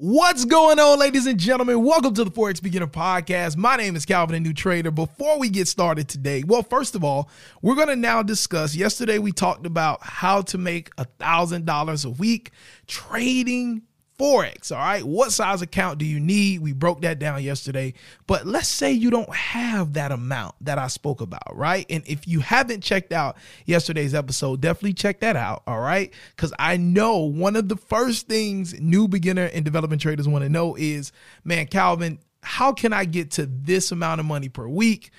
What's going on, ladies and gentlemen? Welcome to the Forex Beginner Podcast. My name is Calvin, a new trader. Before we get started today, well, first of all, we're going to now discuss. Yesterday, we talked about how to make a $1,000 a week trading Forex. All right. What size account do you need? We broke that down yesterday. But let's say you don't have that amount that I spoke about. Right. And if you haven't checked out yesterday's episode, definitely check that out. All right. Because I know one of the first things new beginner and development traders want to know is, man, Calvin, how can I get to this amount of money per week?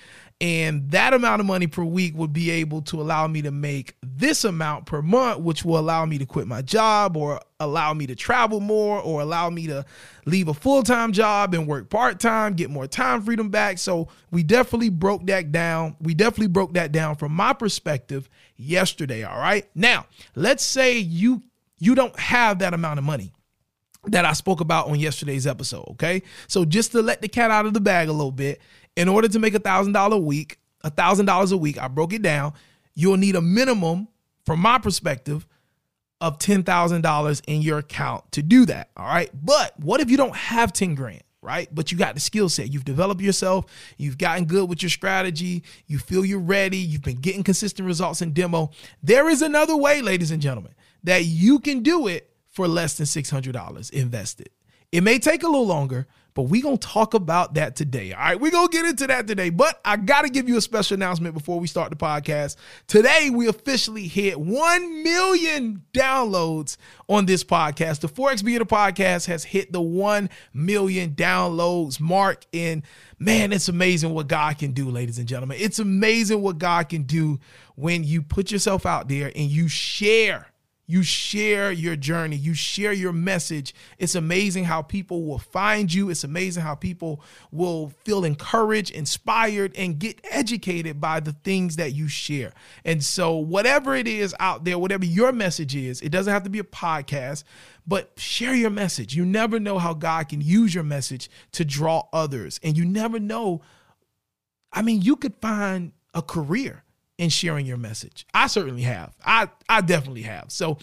And that amount of money per week would be able to allow me to make this amount per month, which will allow me to quit my job or allow me to travel more or allow me to leave a full time job and work part time, get more time freedom back. So we definitely broke that down. We definitely broke that down from my perspective yesterday. All right. Now, let's say you you don't have that amount of money that I spoke about on yesterday's episode. Okay. So just to let the cat out of the bag a little bit, in order to make a thousand dollar a week, a thousand dollars a week, I broke it down. You'll need a minimum, from my perspective, of ten thousand dollars in your account to do that. All right. But what if you don't have 10 grand? Right. But you got the skill set. You've developed yourself. You've gotten good with your strategy. You feel you're ready. You've been getting consistent results in demo. There is another way, ladies and gentlemen, that you can do it for less than $600 invested. It may take a little longer, but we going to talk about that today. All right, we going to get into that today. But I got to give you a special announcement before we start the podcast. Today, we officially hit 1 million downloads on this podcast. The Forex Beginner podcast has hit the 1 million downloads mark. And man, it's amazing what God can do, ladies and gentlemen. It's amazing what God can do when you put yourself out there and you share you share your journey, you share your message. It's amazing how people will find you. It's amazing how people will feel encouraged, inspired, and get educated by the things that you share. And so, whatever it is out there, whatever your message is, it doesn't have to be a podcast, but share your message. You never know how God can use your message to draw others. And you never know. I mean, you could find a career in sharing your message. I certainly have. I I definitely have. So,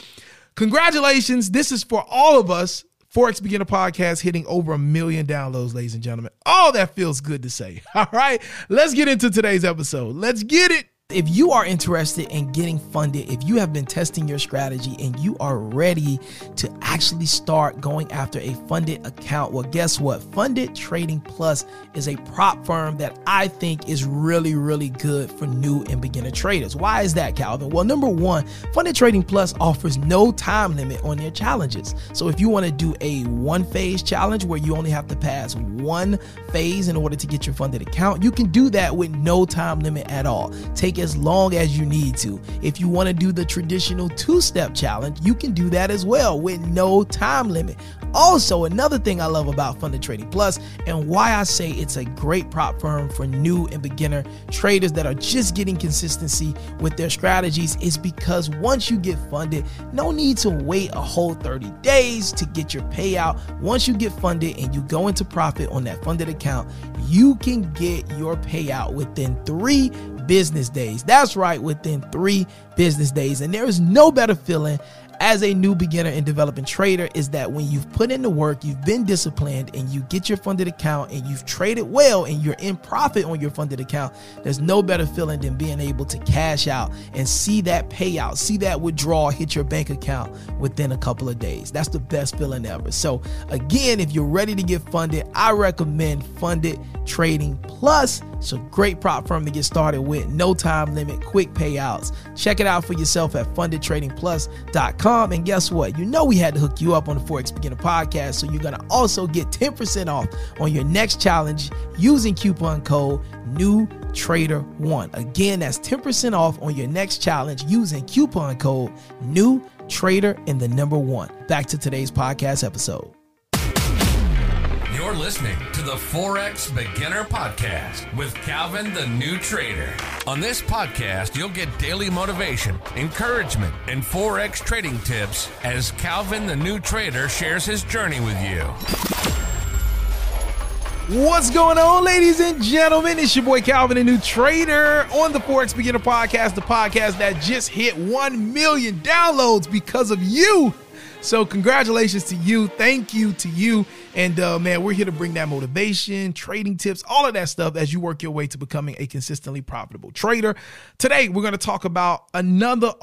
congratulations. This is for all of us. Forex Beginner Podcast hitting over a million downloads, ladies and gentlemen. Oh, that feels good to say. All right, let's get into today's episode. Let's get it. If you are interested in getting funded, if you have been testing your strategy and you are ready to actually start going after a funded account, well, guess what? Funded Trading Plus is a prop firm that I think is really, really good for new and beginner traders. Why is that, Calvin? Well, number one, Funded Trading Plus offers no time limit on their challenges. So if you want to do a one phase challenge where you only have to pass one phase in order to get your funded account, you can do that with no time limit at all. Take take as long as you need to. If you want to do the traditional two step challenge, you can do that as well with no time limit. Also, another thing I love about Funded Trading Plus and why I say it's a great prop firm for new and beginner traders that are just getting consistency with their strategies is because once you get funded, no need to wait a whole 30 days to get your payout. Once you get funded and you go into profit on that funded account, you can get your payout within three business days. That's right, within three business days. And there is no better feeling as a new beginner and developing trader is that when you've put in the work, you've been disciplined, and you get your funded account and you've traded well and you're in profit on your funded account, there's no better feeling than being able to cash out and see that payout, see that withdrawal hit your bank account within a couple of days. That's the best feeling ever. So, again, if you're ready to get funded, I recommend Funded Trading Plus. A great prop firm to get started with, no time limit, quick payouts. Check it out for yourself at fundedtradingplus.com and guess what? You know we had to hook you up on the Forex Beginner podcast, so you're gonna also get 10% off on your next challenge using coupon code New Trader One. Again, that's 10% off on your next challenge using coupon code New Trader in the number one. Back to today's podcast episode. You're listening to the Forex Beginner Podcast with Calvin the New Trader. On this podcast, you'll get daily motivation, encouragement, and Forex trading tips as Calvin the New Trader shares his journey with you. What's going on, ladies and gentlemen? It's your boy Calvin, the new trader on the Forex Beginner Podcast, the podcast that just hit 1 million downloads because of you So, congratulations to you. Thank you to you. And uh, man, we're here to bring that motivation, trading tips, all of that stuff as you work your way to becoming a consistently profitable trader. Today, we're going to talk about another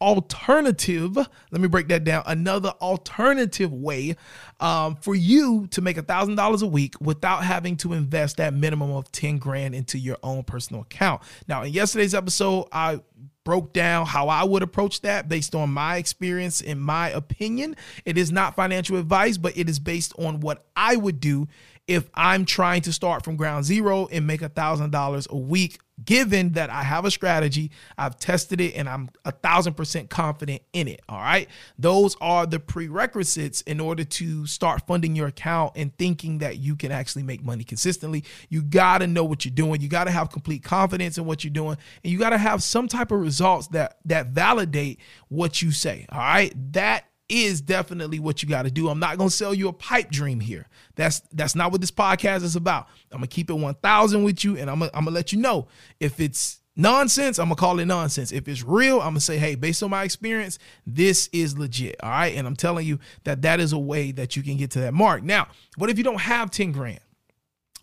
alternative. Let me break that down. Another alternative way um, for you to make a thousand dollars a week without having to invest that minimum of 10 grand into your own personal account. Now, in yesterday's episode, I broke down how I would approach that based on my experience in my opinion. It is not financial advice, but it is based on what I would do if I'm trying to start from ground zero and make a thousand dollars a week, given that I have a strategy, I've tested it, and I'm a thousand percent confident in it. All right. Those are the prerequisites in order to start funding your account and thinking that you can actually make money consistently. You got to know what you're doing. You got to have complete confidence in what you're doing, and you got to have some type of results that that validate what you say. All right. That is definitely what you got to do. I'm not going to sell you a pipe dream here. That's that's not what this podcast is about. I'm going to keep it 1000 with you and I'm gonna, I'm going to let you know if it's nonsense, I'm going to call it nonsense. If it's real, I'm going to say, "Hey, based on my experience, this is legit." All right? And I'm telling you that that is a way that you can get to that mark. Now, what if you don't have 10 grand?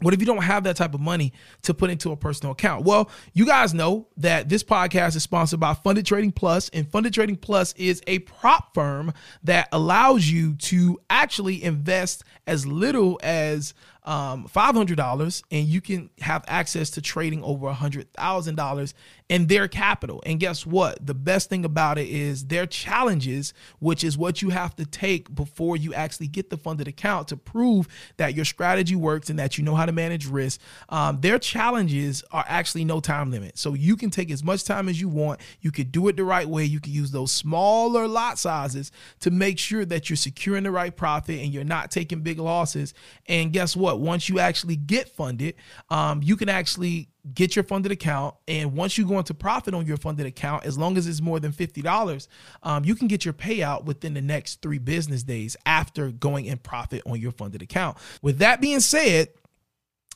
What if you don't have that type of money to put into a personal account? Well, you guys know that this podcast is sponsored by Funded Trading Plus, and Funded Trading Plus is a prop firm that allows you to actually invest as little as um, $500 and you can have access to trading over $100,000 in their capital. And guess what? The best thing about it is their challenges, which is what you have to take before you actually get the funded account to prove that your strategy works and that you know how to manage risk. Um, their challenges are actually no time limit. So you can take as much time as you want. You could do it the right way. You can use those smaller lot sizes to make sure that you're securing the right profit and you're not taking big losses. And guess what? Once you actually get funded, um, you can actually get your funded account. And once you go into profit on your funded account, as long as it's more than $50, um, you can get your payout within the next three business days after going in profit on your funded account. With that being said,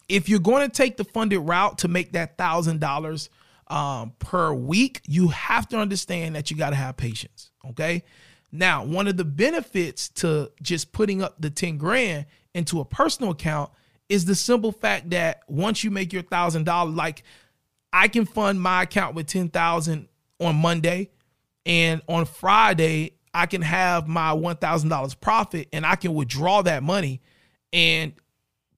if you're going to take the funded route to make that thousand dollars um, per week, you have to understand that you got to have patience. Okay. Now, one of the benefits to just putting up the 10 grand into a personal account is the simple fact that once you make your thousand dollars, like I can fund my account with 10,000 on Monday and on Friday, I can have my $1,000 profit and I can withdraw that money and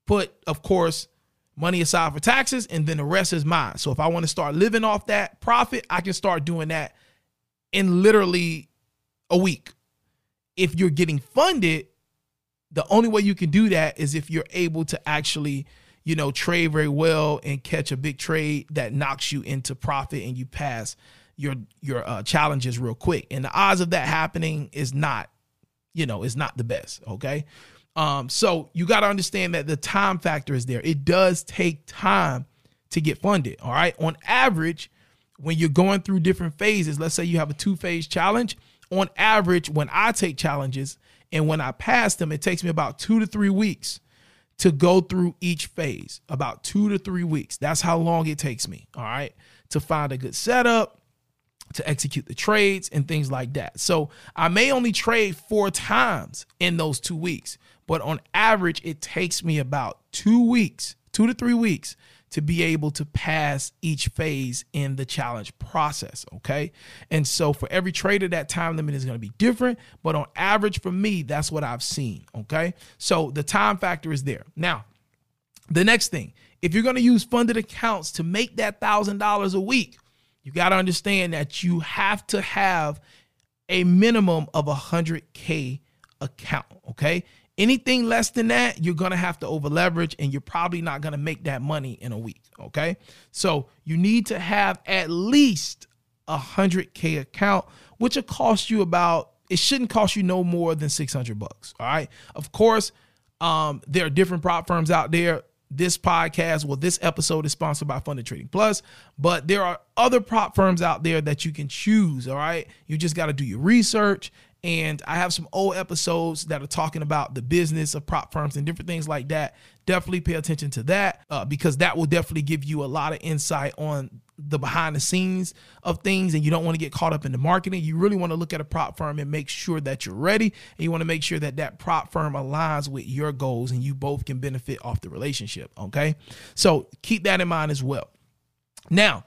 put, of course, money aside for taxes and then the rest is mine. So if I want to start living off that profit, I can start doing that in literally a week. If you're getting funded, the only way you can do that is if you're able to actually you know trade very well and catch a big trade that knocks you into profit and you pass your your uh, challenges real quick. And the odds of that happening is not you know is not the best okay? Um so you got to understand that the time factor is there. It does take time to get funded all right? On average when you're going through different phases let's say you have a two phase challenge on average when i take challenges and when I pass them, it takes me about two to three weeks to go through each phase. About two to three weeks. That's how long it takes me. All right. To find a good setup, to execute the trades and things like that. So I may only trade four times in those two weeks, but on average, it takes me about two weeks, two to three weeks to be able to pass each phase in the challenge process. Okay. And so for every trader, that time limit is going to be different. But on average, for me, that's what I've seen. Okay. So the time factor is there. Now, the next thing, if you're going to use funded accounts to make that $1,000 a week, you got to understand that you have to have a minimum of a 100K account. Okay. Anything less than that, you're going to have to over leverage and you're probably not going to make that money in a week. Okay. So you need to have at least a 100K account, which will cost you about, it shouldn't cost you no more than 600 bucks. All right. Of course, um, there are different prop firms out there. This podcast, well, this episode is sponsored by Funded Trading Plus, but there are other prop firms out there that you can choose. All right. You just got to do your research and I have some old episodes that are talking about the business of prop firms and different things like that. Definitely pay attention to that uh, because that will definitely give you a lot of insight on the behind the scenes of things and you don't want to get caught up in the marketing, you really want to look at a prop firm and make sure that you're ready. And you want to make sure that that prop firm aligns with your goals and you both can benefit off the relationship. Okay. So keep that in mind as well. Now,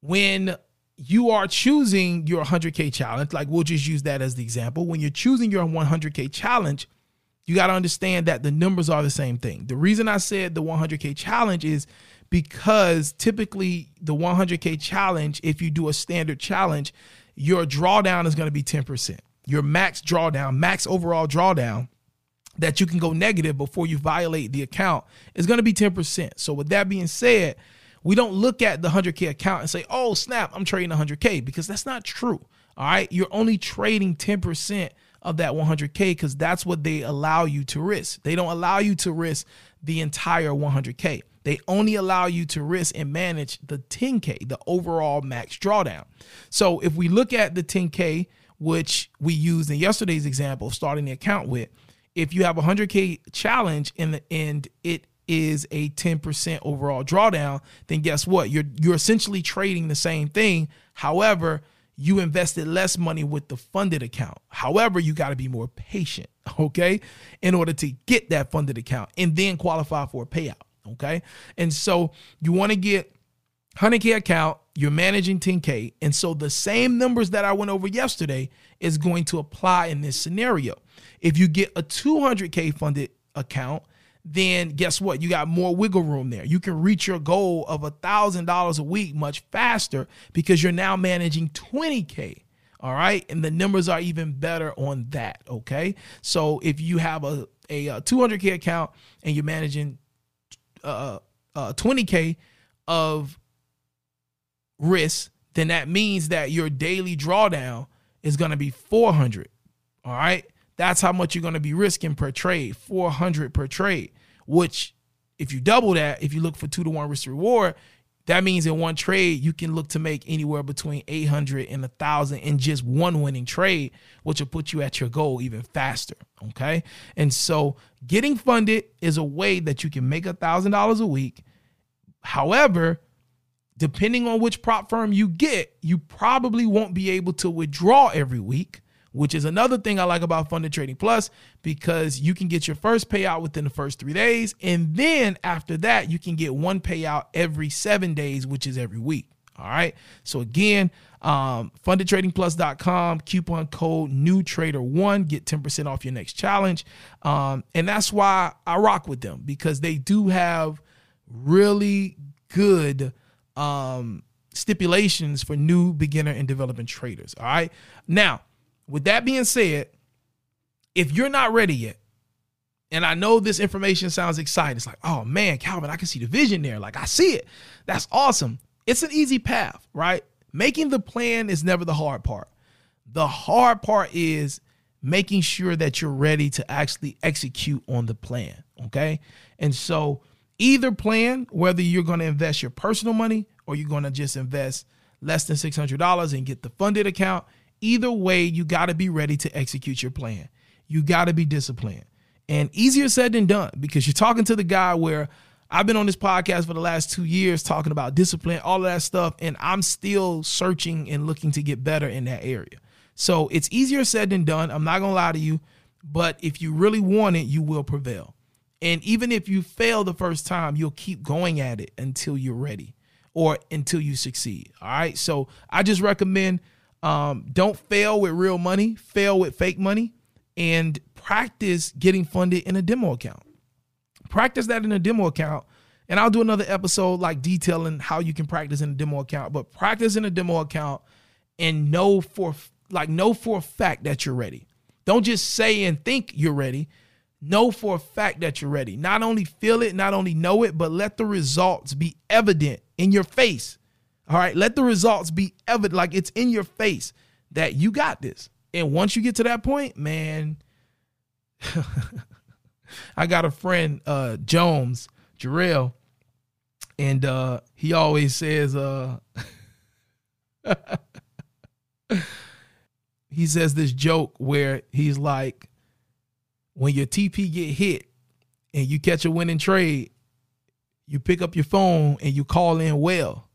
when you are choosing your 100K challenge, like we'll just use that as the example. When you're choosing your 100K challenge, you got to understand that the numbers are the same thing. The reason I said the 100K challenge is because typically the 100K challenge, if you do a standard challenge, your drawdown is going to be 10%. Your max drawdown, max overall drawdown that you can go negative before you violate the account is going to be 10%. So, with that being said, we don't look at the 100K account and say, oh, snap, I'm trading 100K because that's not true. All right. You're only trading 10% of that 100K because that's what they allow you to risk. They don't allow you to risk the entire 100K. They only allow you to risk and manage the 10K, the overall max drawdown. So if we look at the 10K, which we used in yesterday's example, of starting the account with, if you have a 100K challenge and the end, it is a 10% overall drawdown, then guess what? You're you're essentially trading the same thing. However, you invested less money with the funded account. However, you got to be more patient, okay, in order to get that funded account and then qualify for a payout. Okay. And so you want to get 100K account, you're managing 10K. And so the same numbers that I went over yesterday is going to apply in this scenario. If you get a 200K funded account, then guess what? You got more wiggle room there. You can reach your goal of a $1,000 a week much faster because you're now managing 20K. All right. And the numbers are even better on that. Okay. So if you have a, a, a 200K account and you're managing uh, uh, 20K of risk, then that means that your daily drawdown is going to be 400. All right. That's how much you're going to be risking per trade, 400 per trade, which if you double that, if you look for two to one risk reward, that means in one trade, you can look to make anywhere between 800 and 1,000 in just one winning trade, which will put you at your goal even faster. Okay. And so getting funded is a way that you can make $1,000 a week. However, depending on which prop firm you get, you probably won't be able to withdraw every week which is another thing I like about Funded Trading Plus because you can get your first payout within the first three days. And then after that, you can get one payout every seven days, which is every week. All right. So again, um, fundedtradingplus.com, coupon code new trader one, get 10% off your next challenge. Um, and that's why I rock with them because they do have really good um, stipulations for new beginner and developing traders. All right. Now, with that being said, if you're not ready yet, and I know this information sounds exciting, it's like, oh man, Calvin, I can see the vision there. Like, I see it. That's awesome. It's an easy path, right? Making the plan is never the hard part. The hard part is making sure that you're ready to actually execute on the plan. Okay. And so, either plan, whether you're going to invest your personal money or you're going to just invest less than $600 and get the funded account, Either way, you got to be ready to execute your plan. You got to be disciplined. And easier said than done because you're talking to the guy where I've been on this podcast for the last two years talking about discipline, all of that stuff, and I'm still searching and looking to get better in that area. So it's easier said than done. I'm not going to lie to you, but if you really want it, you will prevail. And even if you fail the first time, you'll keep going at it until you're ready or until you succeed. All right. So I just recommend um, don't fail with real money, fail with fake money, and practice getting funded in a demo account. Practice that in a demo account. And I'll do another episode like detailing how you can practice in a demo account, but practice in a demo account and know for like know for a fact that you're ready. Don't just say and think you're ready. Know for a fact that you're ready. Not only feel it, not only know it, but let the results be evident in your face. All right, let the results be evident, like it's in your face that you got this. And once you get to that point, man, I got a friend, uh, Jones, Jarrell, and uh, he always says, uh, he says this joke where he's like, when your TP get hit and you catch a winning trade, you pick up your phone and you call in well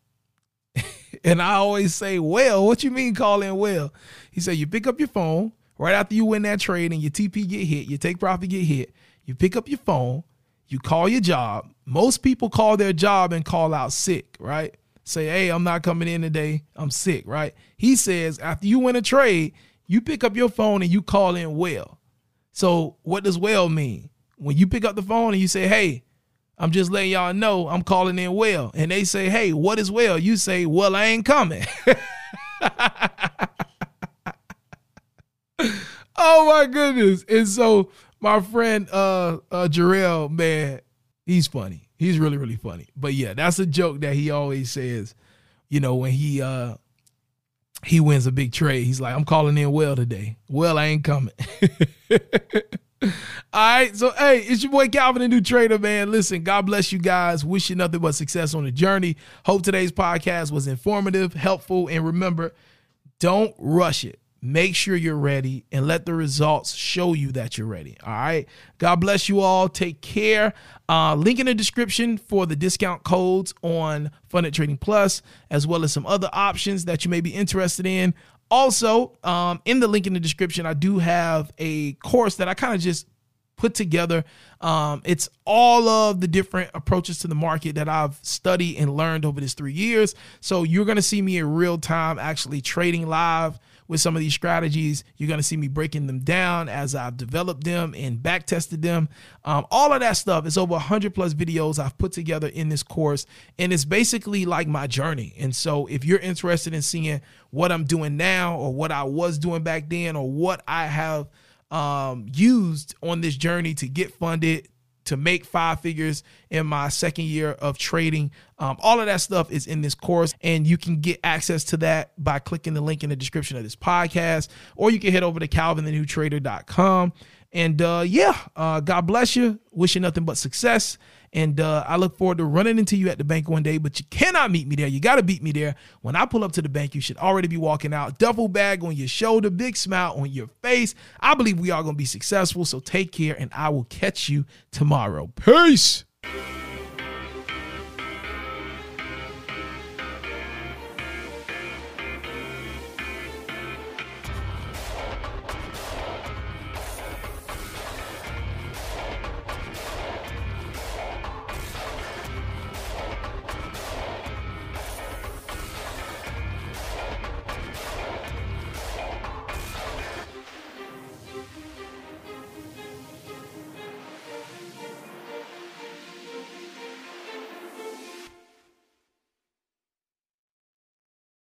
And I always say, well, what you mean call in well? He said, you pick up your phone right after you win that trade and your TP get hit, your take profit get hit. You pick up your phone, you call your job. Most people call their job and call out sick, right? Say, hey, I'm not coming in today. I'm sick, right? He says, after you win a trade, you pick up your phone and you call in well. So, what does well mean? When you pick up the phone and you say, hey, I'm just letting y'all know I'm calling in well. And they say, hey, what is well? You say, well, I ain't coming. oh my goodness. And so my friend uh uh Jarrell, man, he's funny. He's really, really funny. But yeah, that's a joke that he always says, you know, when he uh he wins a big trade. He's like, I'm calling in well today. Well, I ain't coming. All right. So, hey, it's your boy Calvin, the new trader, man. Listen, God bless you guys. Wish you nothing but success on the journey. Hope today's podcast was informative, helpful, and remember, don't rush it. Make sure you're ready and let the results show you that you're ready. All right. God bless you all. Take care. Uh, link in the description for the discount codes on Funded Trading Plus, as well as some other options that you may be interested in. Also, um, in the link in the description, I do have a course that I kind of just put together. Um, it's all of the different approaches to the market that I've studied and learned over this three years. So you're going to see me in real time actually trading live with some of these strategies. You're going to see me breaking them down as I've developed them and back tested them. Um, all of that stuff is over 100 plus videos I've put together in this course. And it's basically like my journey. And so if you're interested in seeing what I'm doing now or what I was doing back then or what I have um, used on this journey to get funded, to make five figures in my second year of trading. Um, all of that stuff is in this course, and you can get access to that by clicking the link in the description of this podcast, or you can head over to calvinthenewtrader.com. And uh, yeah, uh, God bless you. Wish you nothing but success. And uh, I look forward to running into you at the bank one day, but you cannot meet me there. You got to beat me there. When I pull up to the bank, you should already be walking out. Duffel bag on your shoulder, big smile on your face. I believe we are going to be successful. So take care, and I will catch you tomorrow. Peace.